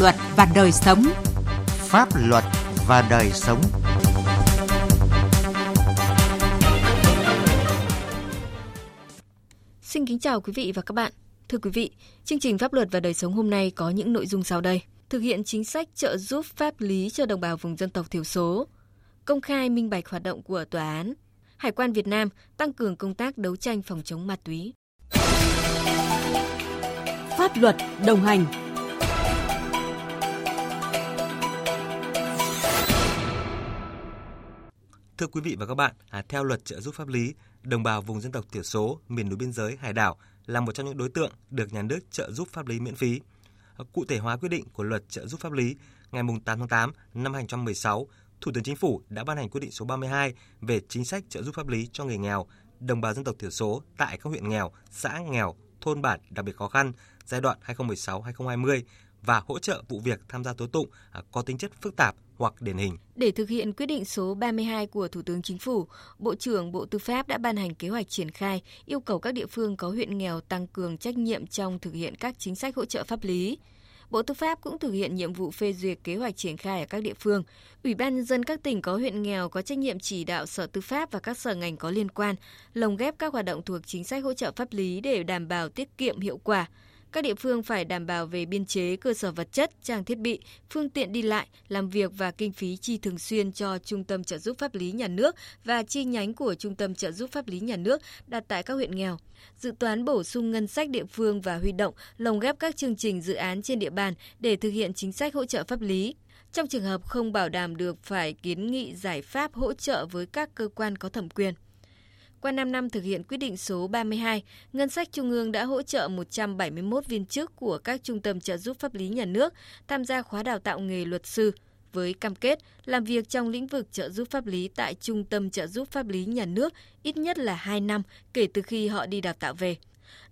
luật và đời sống. Pháp luật và đời sống. Xin kính chào quý vị và các bạn. Thưa quý vị, chương trình Pháp luật và đời sống hôm nay có những nội dung sau đây. Thực hiện chính sách trợ giúp pháp lý cho đồng bào vùng dân tộc thiểu số, công khai minh bạch hoạt động của tòa án, Hải quan Việt Nam tăng cường công tác đấu tranh phòng chống ma túy. Pháp luật đồng hành Thưa quý vị và các bạn, à, theo luật trợ giúp pháp lý, đồng bào vùng dân tộc thiểu số, miền núi biên giới, hải đảo là một trong những đối tượng được nhà nước trợ giúp pháp lý miễn phí. À, cụ thể hóa quyết định của luật trợ giúp pháp lý ngày 8 tháng 8 năm 2016, Thủ tướng Chính phủ đã ban hành quyết định số 32 về chính sách trợ giúp pháp lý cho người nghèo, đồng bào dân tộc thiểu số tại các huyện nghèo, xã nghèo, thôn bản đặc biệt khó khăn giai đoạn 2016-2020 và hỗ trợ vụ việc tham gia tố tụng à, có tính chất phức tạp hoặc điển hình. Để thực hiện quyết định số 32 của Thủ tướng Chính phủ, Bộ trưởng Bộ Tư pháp đã ban hành kế hoạch triển khai, yêu cầu các địa phương có huyện nghèo tăng cường trách nhiệm trong thực hiện các chính sách hỗ trợ pháp lý. Bộ Tư pháp cũng thực hiện nhiệm vụ phê duyệt kế hoạch triển khai ở các địa phương. Ủy ban nhân dân các tỉnh có huyện nghèo có trách nhiệm chỉ đạo Sở Tư pháp và các sở ngành có liên quan lồng ghép các hoạt động thuộc chính sách hỗ trợ pháp lý để đảm bảo tiết kiệm hiệu quả. Các địa phương phải đảm bảo về biên chế, cơ sở vật chất, trang thiết bị, phương tiện đi lại, làm việc và kinh phí chi thường xuyên cho Trung tâm trợ giúp pháp lý nhà nước và chi nhánh của Trung tâm trợ giúp pháp lý nhà nước đặt tại các huyện nghèo. Dự toán bổ sung ngân sách địa phương và huy động, lồng ghép các chương trình dự án trên địa bàn để thực hiện chính sách hỗ trợ pháp lý. Trong trường hợp không bảo đảm được phải kiến nghị giải pháp hỗ trợ với các cơ quan có thẩm quyền. Qua 5 năm thực hiện quyết định số 32, ngân sách trung ương đã hỗ trợ 171 viên chức của các trung tâm trợ giúp pháp lý nhà nước tham gia khóa đào tạo nghề luật sư với cam kết làm việc trong lĩnh vực trợ giúp pháp lý tại Trung tâm trợ giúp pháp lý nhà nước ít nhất là 2 năm kể từ khi họ đi đào tạo về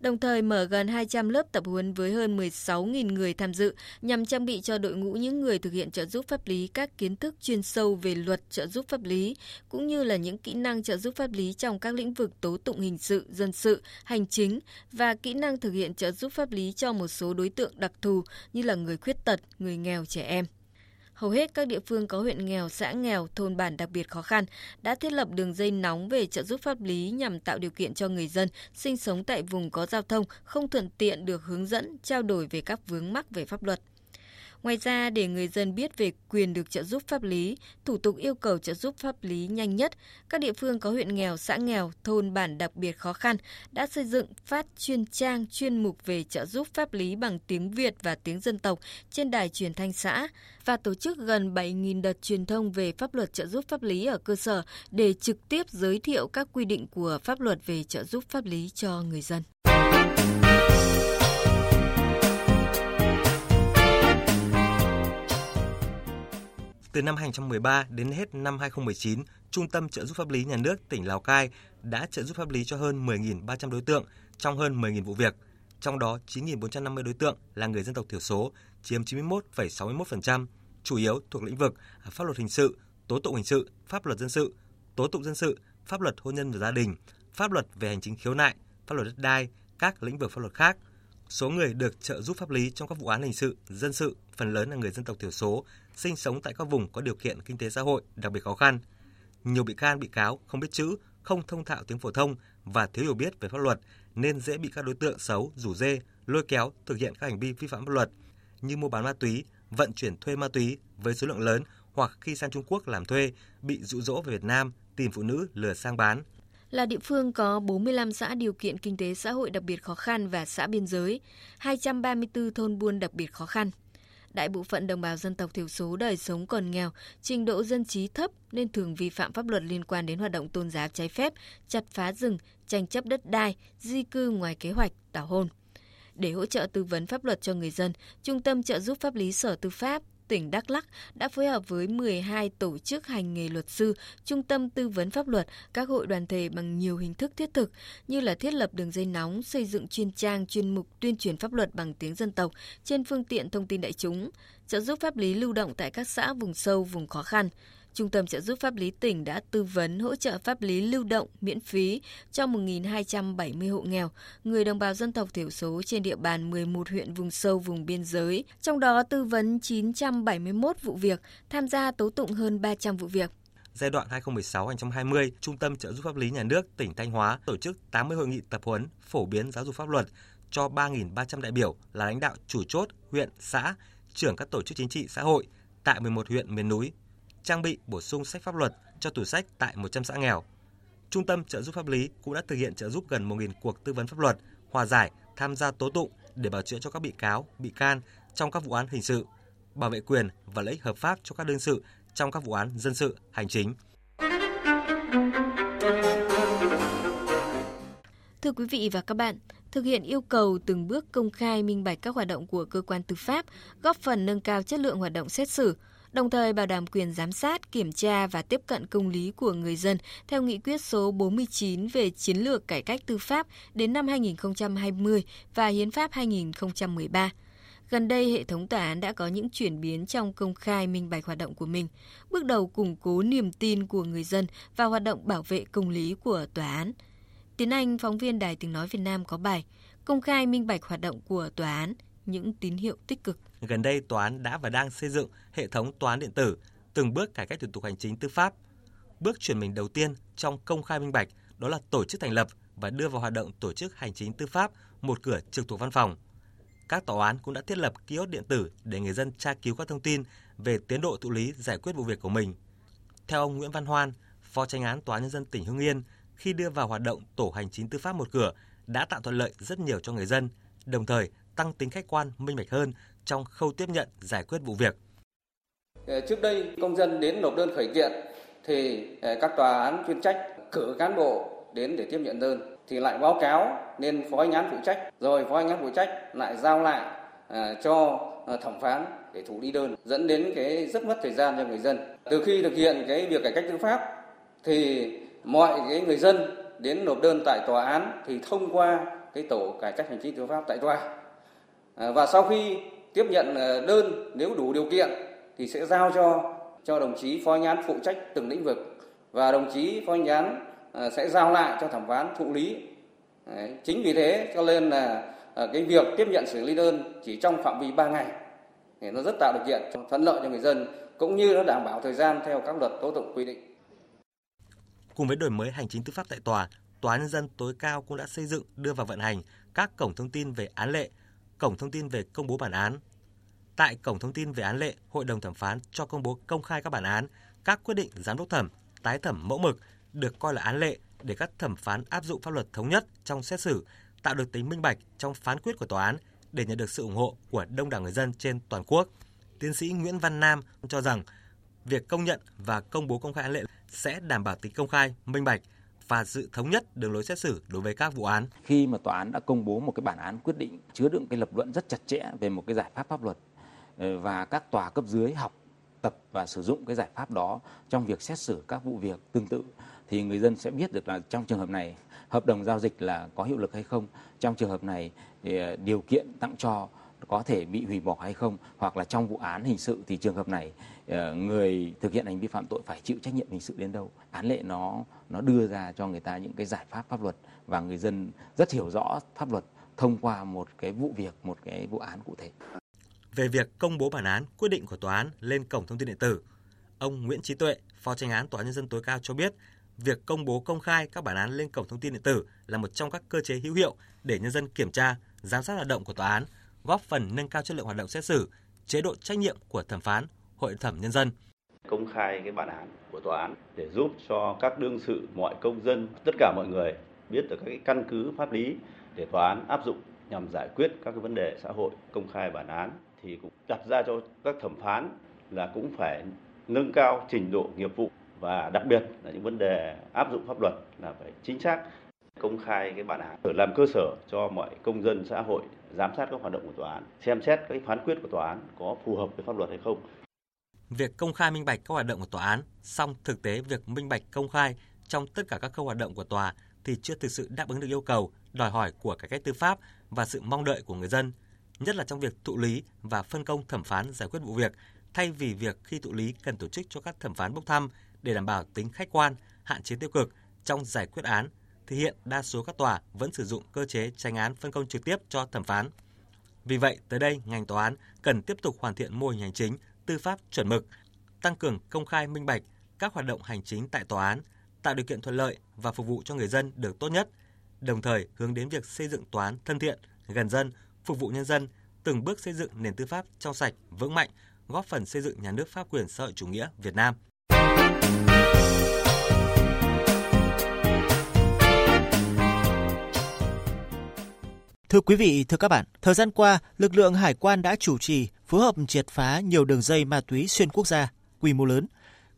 đồng thời mở gần 200 lớp tập huấn với hơn 16.000 người tham dự nhằm trang bị cho đội ngũ những người thực hiện trợ giúp pháp lý các kiến thức chuyên sâu về luật trợ giúp pháp lý, cũng như là những kỹ năng trợ giúp pháp lý trong các lĩnh vực tố tụng hình sự, dân sự, hành chính và kỹ năng thực hiện trợ giúp pháp lý cho một số đối tượng đặc thù như là người khuyết tật, người nghèo, trẻ em. Hầu hết các địa phương có huyện nghèo, xã nghèo, thôn bản đặc biệt khó khăn đã thiết lập đường dây nóng về trợ giúp pháp lý nhằm tạo điều kiện cho người dân sinh sống tại vùng có giao thông không thuận tiện được hướng dẫn, trao đổi về các vướng mắc về pháp luật. Ngoài ra, để người dân biết về quyền được trợ giúp pháp lý, thủ tục yêu cầu trợ giúp pháp lý nhanh nhất, các địa phương có huyện nghèo, xã nghèo, thôn bản đặc biệt khó khăn đã xây dựng phát chuyên trang chuyên mục về trợ giúp pháp lý bằng tiếng Việt và tiếng dân tộc trên đài truyền thanh xã và tổ chức gần 7.000 đợt truyền thông về pháp luật trợ giúp pháp lý ở cơ sở để trực tiếp giới thiệu các quy định của pháp luật về trợ giúp pháp lý cho người dân. Từ năm 2013 đến hết năm 2019, Trung tâm trợ giúp pháp lý nhà nước tỉnh Lào Cai đã trợ giúp pháp lý cho hơn 10.300 đối tượng trong hơn 10.000 vụ việc. Trong đó, 9.450 đối tượng là người dân tộc thiểu số, chiếm 91,61%, chủ yếu thuộc lĩnh vực à, pháp luật hình sự, tố tụng hình sự, pháp luật dân sự, tố tụng dân sự, pháp luật hôn nhân và gia đình, pháp luật về hành chính khiếu nại, pháp luật đất đai, các lĩnh vực pháp luật khác. Số người được trợ giúp pháp lý trong các vụ án hình sự, dân sự phần lớn là người dân tộc thiểu số, sinh sống tại các vùng có điều kiện kinh tế xã hội đặc biệt khó khăn. Nhiều bị can bị cáo không biết chữ, không thông thạo tiếng phổ thông và thiếu hiểu biết về pháp luật nên dễ bị các đối tượng xấu rủ dê, lôi kéo thực hiện các hành vi vi phạm pháp luật như mua bán ma túy, vận chuyển thuê ma túy với số lượng lớn hoặc khi sang Trung Quốc làm thuê bị dụ dỗ về Việt Nam tìm phụ nữ lừa sang bán. Là địa phương có 45 xã điều kiện kinh tế xã hội đặc biệt khó khăn và xã biên giới, 234 thôn buôn đặc biệt khó khăn. Đại bộ phận đồng bào dân tộc thiểu số đời sống còn nghèo, trình độ dân trí thấp nên thường vi phạm pháp luật liên quan đến hoạt động tôn giáo trái phép, chặt phá rừng, tranh chấp đất đai, di cư ngoài kế hoạch, tảo hôn. Để hỗ trợ tư vấn pháp luật cho người dân, Trung tâm trợ giúp pháp lý Sở Tư pháp tỉnh Đắk Lắk đã phối hợp với 12 tổ chức hành nghề luật sư, trung tâm tư vấn pháp luật, các hội đoàn thể bằng nhiều hình thức thiết thực như là thiết lập đường dây nóng, xây dựng chuyên trang, chuyên mục tuyên truyền pháp luật bằng tiếng dân tộc trên phương tiện thông tin đại chúng, trợ giúp pháp lý lưu động tại các xã vùng sâu, vùng khó khăn, Trung tâm trợ giúp pháp lý tỉnh đã tư vấn hỗ trợ pháp lý lưu động miễn phí cho 1.270 hộ nghèo, người đồng bào dân tộc thiểu số trên địa bàn 11 huyện vùng sâu vùng biên giới, trong đó tư vấn 971 vụ việc, tham gia tố tụng hơn 300 vụ việc. Giai đoạn 2016-2020, Trung tâm trợ giúp pháp lý nhà nước tỉnh Thanh Hóa tổ chức 80 hội nghị tập huấn phổ biến giáo dục pháp luật cho 3.300 đại biểu là lãnh đạo chủ chốt, huyện, xã, trưởng các tổ chức chính trị xã hội tại 11 huyện miền núi, trang bị bổ sung sách pháp luật cho tủ sách tại 100 xã nghèo. Trung tâm trợ giúp pháp lý cũng đã thực hiện trợ giúp gần 1.000 cuộc tư vấn pháp luật, hòa giải, tham gia tố tụng để bảo chữa cho các bị cáo, bị can trong các vụ án hình sự, bảo vệ quyền và lợi ích hợp pháp cho các đương sự trong các vụ án dân sự, hành chính. Thưa quý vị và các bạn, thực hiện yêu cầu từng bước công khai minh bạch các hoạt động của cơ quan tư pháp, góp phần nâng cao chất lượng hoạt động xét xử, đồng thời bảo đảm quyền giám sát, kiểm tra và tiếp cận công lý của người dân theo nghị quyết số 49 về chiến lược cải cách tư pháp đến năm 2020 và hiến pháp 2013. Gần đây, hệ thống tòa án đã có những chuyển biến trong công khai minh bạch hoạt động của mình, bước đầu củng cố niềm tin của người dân và hoạt động bảo vệ công lý của tòa án. Tiến Anh, phóng viên Đài Tiếng Nói Việt Nam có bài Công khai minh bạch hoạt động của tòa án, những tín hiệu tích cực. Gần đây, tòa án đã và đang xây dựng hệ thống tòa án điện tử, từng bước cải cách thủ tục hành chính tư pháp. Bước chuyển mình đầu tiên trong công khai minh bạch đó là tổ chức thành lập và đưa vào hoạt động tổ chức hành chính tư pháp một cửa trực thuộc văn phòng. Các tòa án cũng đã thiết lập kiosk điện tử để người dân tra cứu các thông tin về tiến độ thụ lý giải quyết vụ việc của mình. Theo ông Nguyễn Văn Hoan, Phó Tranh án Tòa án nhân dân tỉnh Hưng Yên, khi đưa vào hoạt động tổ hành chính tư pháp một cửa đã tạo thuận lợi rất nhiều cho người dân, đồng thời tăng tính khách quan, minh bạch hơn trong khâu tiếp nhận, giải quyết vụ việc. Ờ, trước đây công dân đến nộp đơn khởi kiện thì ờ, các tòa án chuyên trách cử cán bộ đến để tiếp nhận đơn thì lại báo cáo nên phó anh án phụ trách. Rồi phó anh án phụ trách lại giao lại ờ, cho thẩm phán để thủ lý đơn, dẫn đến cái rất mất thời gian cho người dân. Từ khi thực hiện cái việc cải cách tư pháp thì mọi cái người dân đến nộp đơn tại tòa án thì thông qua cái tổ cải cách hành chính tư pháp tại tòa. Và sau khi tiếp nhận ờ, đơn nếu đủ điều kiện thì sẽ giao cho cho đồng chí phó nhán phụ trách từng lĩnh vực và đồng chí phó nhán ờ, sẽ giao lại cho thẩm phán thụ lý Đấy. chính vì thế cho nên là ờ, cái việc tiếp nhận xử lý đơn chỉ trong phạm vi 3 ngày thì nó rất tạo điều kiện thuận lợi cho người dân cũng như nó đảm bảo thời gian theo các luật tố tụng quy định Cùng với đổi mới hành chính tư pháp tại tòa, Tòa án nhân dân tối cao cũng đã xây dựng đưa vào vận hành các cổng thông tin về án lệ, cổng thông tin về công bố bản án. Tại cổng thông tin về án lệ, Hội đồng thẩm phán cho công bố công khai các bản án, các quyết định giám đốc thẩm, tái thẩm mẫu mực được coi là án lệ để các thẩm phán áp dụng pháp luật thống nhất trong xét xử, tạo được tính minh bạch trong phán quyết của tòa án để nhận được sự ủng hộ của đông đảo người dân trên toàn quốc. Tiến sĩ Nguyễn Văn Nam cho rằng việc công nhận và công bố công khai án lệ sẽ đảm bảo tính công khai, minh bạch và sự thống nhất đường lối xét xử đối với các vụ án. Khi mà tòa án đã công bố một cái bản án quyết định chứa đựng cái lập luận rất chặt chẽ về một cái giải pháp pháp luật ờ, và các tòa cấp dưới học tập và sử dụng cái giải pháp đó trong việc xét xử các vụ việc tương tự thì người dân sẽ biết được là trong trường hợp này hợp đồng giao dịch là có hiệu lực hay không, trong trường hợp này thì điều kiện tặng cho có thể bị hủy bỏ hay không hoặc là trong vụ án hình sự thì trường hợp này Ờ, người thực hiện hành vi phạm tội phải chịu trách nhiệm hình sự đến đâu? Án lệ nó nó đưa ra cho người ta những cái giải pháp pháp luật và người dân rất hiểu rõ pháp luật thông qua một cái vụ việc một cái vụ án cụ thể. Về việc công bố bản án quyết định của tòa án lên cổng thông tin điện tử ông Nguyễn Trí Tuệ phó tranh án tòa án nhân dân tối cao cho biết việc công bố công khai các bản án lên cổng thông tin điện tử là một trong các cơ chế hữu hiệu để nhân dân kiểm tra giám sát hoạt động của tòa án góp phần nâng cao chất lượng hoạt động xét xử, chế độ trách nhiệm của thẩm phán, hội thẩm nhân dân. Công khai cái bản án của tòa án để giúp cho các đương sự, mọi công dân, tất cả mọi người biết được các cái căn cứ pháp lý để tòa án áp dụng nhằm giải quyết các cái vấn đề xã hội. Công khai bản án thì cũng đặt ra cho các thẩm phán là cũng phải nâng cao trình độ nghiệp vụ và đặc biệt là những vấn đề áp dụng pháp luật là phải chính xác công khai cái bản án để làm cơ sở cho mọi công dân xã hội giám sát các hoạt động của tòa án, xem xét các phán quyết của tòa án có phù hợp với pháp luật hay không. Việc công khai minh bạch các hoạt động của tòa án, song thực tế việc minh bạch công khai trong tất cả các khâu hoạt động của tòa thì chưa thực sự đáp ứng được yêu cầu, đòi hỏi của cải cách tư pháp và sự mong đợi của người dân, nhất là trong việc thụ lý và phân công thẩm phán giải quyết vụ việc thay vì việc khi thụ lý cần tổ chức cho các thẩm phán bốc thăm để đảm bảo tính khách quan, hạn chế tiêu cực trong giải quyết án, thì hiện đa số các tòa vẫn sử dụng cơ chế tranh án phân công trực tiếp cho thẩm phán. Vì vậy, tới đây ngành tòa án cần tiếp tục hoàn thiện mô hình hành chính, tư pháp chuẩn mực, tăng cường công khai minh bạch các hoạt động hành chính tại tòa án, tạo điều kiện thuận lợi và phục vụ cho người dân được tốt nhất, đồng thời hướng đến việc xây dựng tòa án thân thiện, gần dân, phục vụ nhân dân, từng bước xây dựng nền tư pháp trong sạch, vững mạnh, góp phần xây dựng nhà nước pháp quyền xã hội chủ nghĩa Việt Nam. Thưa quý vị, thưa các bạn, thời gian qua, lực lượng hải quan đã chủ trì phối hợp triệt phá nhiều đường dây ma túy xuyên quốc gia, quy mô lớn,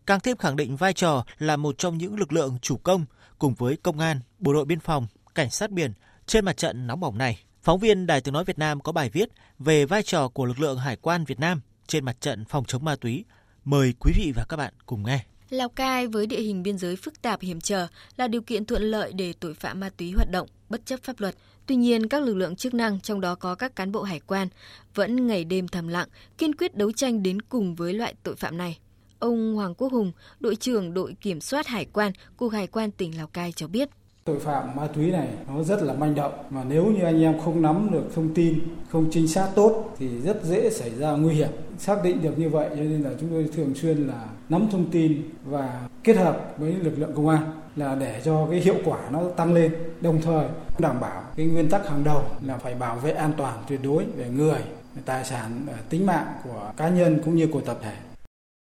càng thêm khẳng định vai trò là một trong những lực lượng chủ công cùng với công an, bộ đội biên phòng, cảnh sát biển trên mặt trận nóng bỏng này. Phóng viên Đài Tiếng Nói Việt Nam có bài viết về vai trò của lực lượng hải quan Việt Nam trên mặt trận phòng chống ma túy. Mời quý vị và các bạn cùng nghe. Lào Cai với địa hình biên giới phức tạp hiểm trở là điều kiện thuận lợi để tội phạm ma túy hoạt động bất chấp pháp luật. Tuy nhiên, các lực lượng chức năng, trong đó có các cán bộ hải quan, vẫn ngày đêm thầm lặng, kiên quyết đấu tranh đến cùng với loại tội phạm này. Ông Hoàng Quốc Hùng, đội trưởng đội kiểm soát hải quan, Cục Hải quan tỉnh Lào Cai cho biết. Tội phạm ma túy này nó rất là manh động mà nếu như anh em không nắm được thông tin, không trinh sát tốt thì rất dễ xảy ra nguy hiểm. Xác định được như vậy cho nên là chúng tôi thường xuyên là nắm thông tin và kết hợp với lực lượng công an là để cho cái hiệu quả nó tăng lên, đồng thời đảm bảo cái nguyên tắc hàng đầu là phải bảo vệ an toàn tuyệt đối về người, tài sản, ờ, tính mạng của cá nhân cũng như của tập thể.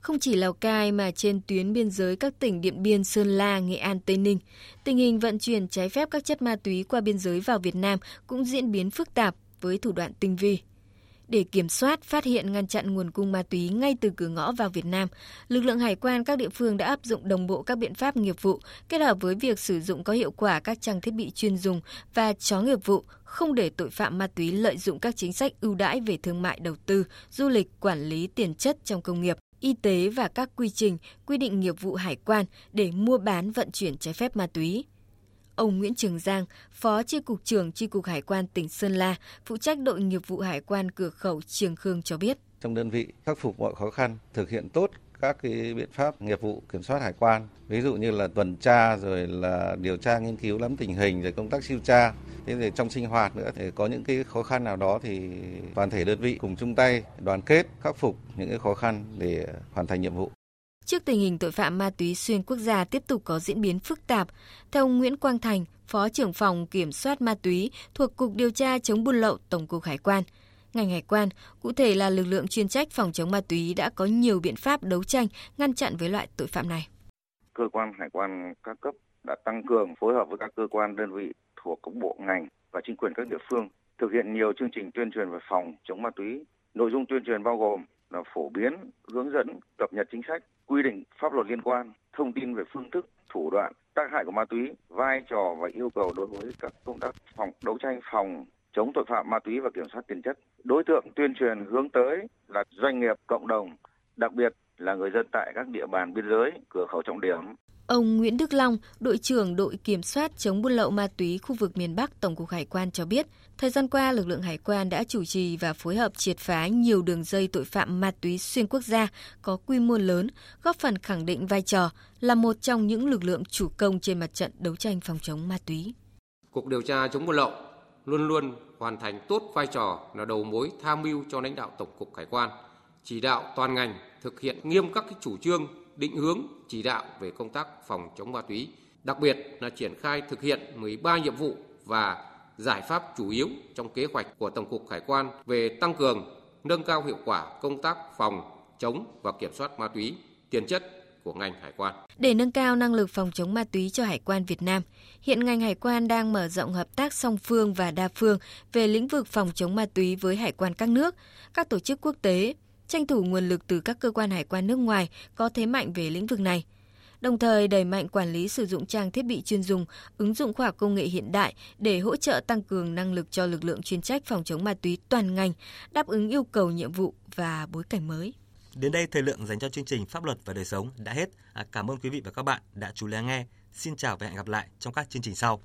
Không chỉ Lào Cai mà trên tuyến biên giới các tỉnh Điện Biên, Sơn La, Nghệ An, Tây Ninh, tình hình vận chuyển trái phép các chất ma túy qua biên giới vào Việt Nam cũng diễn biến phức tạp với thủ đoạn tinh vi. Để kiểm soát, phát hiện, ngăn chặn nguồn cung ma túy ngay từ cửa ngõ vào Việt Nam, lực lượng hải quan các địa phương đã áp dụng đồng bộ các biện pháp nghiệp vụ, kết hợp với việc sử dụng có hiệu quả các trang thiết bị chuyên dùng và chó nghiệp vụ, không để tội phạm ma túy lợi dụng các chính sách ưu đãi về thương mại đầu tư, du lịch, quản lý tiền chất trong công nghiệp y tế và các quy trình, quy định nghiệp vụ hải quan để mua bán vận chuyển trái phép ma túy. Ông Nguyễn Trường Giang, Phó Chi cục trưởng Chi cục Hải quan tỉnh Sơn La, phụ trách đội nghiệp vụ hải quan cửa khẩu Trường Khương cho biết. Trong đơn vị khắc phục mọi khó khăn, thực hiện tốt các cái biện pháp nghiệp vụ kiểm soát hải quan, ví dụ như là tuần tra rồi là điều tra nghiên cứu lắm tình hình rồi công tác siêu tra. Thế thì trong sinh hoạt nữa thì có những cái khó khăn nào đó thì toàn thể đơn vị cùng chung tay đoàn kết khắc phục những cái khó khăn để hoàn thành nhiệm vụ. Trước tình hình tội phạm ma túy xuyên quốc gia tiếp tục có diễn biến phức tạp, theo ông Nguyễn Quang Thành, Phó trưởng phòng kiểm soát ma túy thuộc Cục Điều tra chống buôn lậu Tổng cục Hải quan, ngành hải quan, cụ thể là lực lượng chuyên trách phòng chống ma túy đã có nhiều biện pháp đấu tranh ngăn chặn với loại tội phạm này. Cơ quan hải quan các cấp đã tăng cường phối hợp với các cơ quan đơn vị thuộc các bộ ngành và chính quyền các địa phương thực hiện nhiều chương trình tuyên truyền về phòng chống ma túy. Nội dung tuyên truyền bao gồm là phổ biến, hướng dẫn, cập nhật chính sách, quy định pháp luật liên quan, thông tin về phương thức, thủ đoạn, tác hại của ma túy, vai trò và yêu cầu đối với các công tác phòng đấu tranh phòng chống tội phạm ma túy và kiểm soát tiền chất. Đối tượng tuyên truyền hướng tới là doanh nghiệp, cộng đồng, đặc biệt là người dân tại các địa bàn biên giới, cửa khẩu trọng điểm. Ông Nguyễn Đức Long, đội trưởng đội kiểm soát chống buôn lậu ma túy khu vực miền Bắc Tổng cục Hải quan cho biết, thời gian qua lực lượng hải quan đã chủ trì và phối hợp triệt phá nhiều đường dây tội phạm ma túy xuyên quốc gia có quy mô lớn, góp phần khẳng định vai trò là một trong những lực lượng chủ công trên mặt trận đấu tranh phòng chống ma túy. Cục điều tra chống buôn lậu luôn luôn hoàn thành tốt vai trò là đầu mối tham mưu cho lãnh đạo Tổng cục Hải quan, chỉ đạo toàn ngành thực hiện nghiêm các chủ trương, định hướng, chỉ đạo về công tác phòng chống ma túy, đặc biệt là triển khai thực hiện 13 nhiệm vụ và giải pháp chủ yếu trong kế hoạch của Tổng cục Hải quan về tăng cường, nâng cao hiệu quả công tác phòng, chống và kiểm soát ma túy, tiền chất của ngành hải quan. Để nâng cao năng lực phòng chống ma túy cho hải quan Việt Nam, hiện ngành hải quan đang mở rộng hợp tác song phương và đa phương về lĩnh vực phòng chống ma túy với hải quan các nước, các tổ chức quốc tế, tranh thủ nguồn lực từ các cơ quan hải quan nước ngoài có thế mạnh về lĩnh vực này đồng thời đẩy mạnh quản lý sử dụng trang thiết bị chuyên dùng, ứng dụng khoa học công nghệ hiện đại để hỗ trợ tăng cường năng lực cho lực lượng chuyên trách phòng chống ma túy toàn ngành, đáp ứng yêu cầu nhiệm vụ và bối cảnh mới. Đến đây thời lượng dành cho chương trình Pháp luật và đời sống đã hết. À, cảm ơn quý vị và các bạn đã chú lắng nghe. Xin chào và hẹn gặp lại trong các chương trình sau.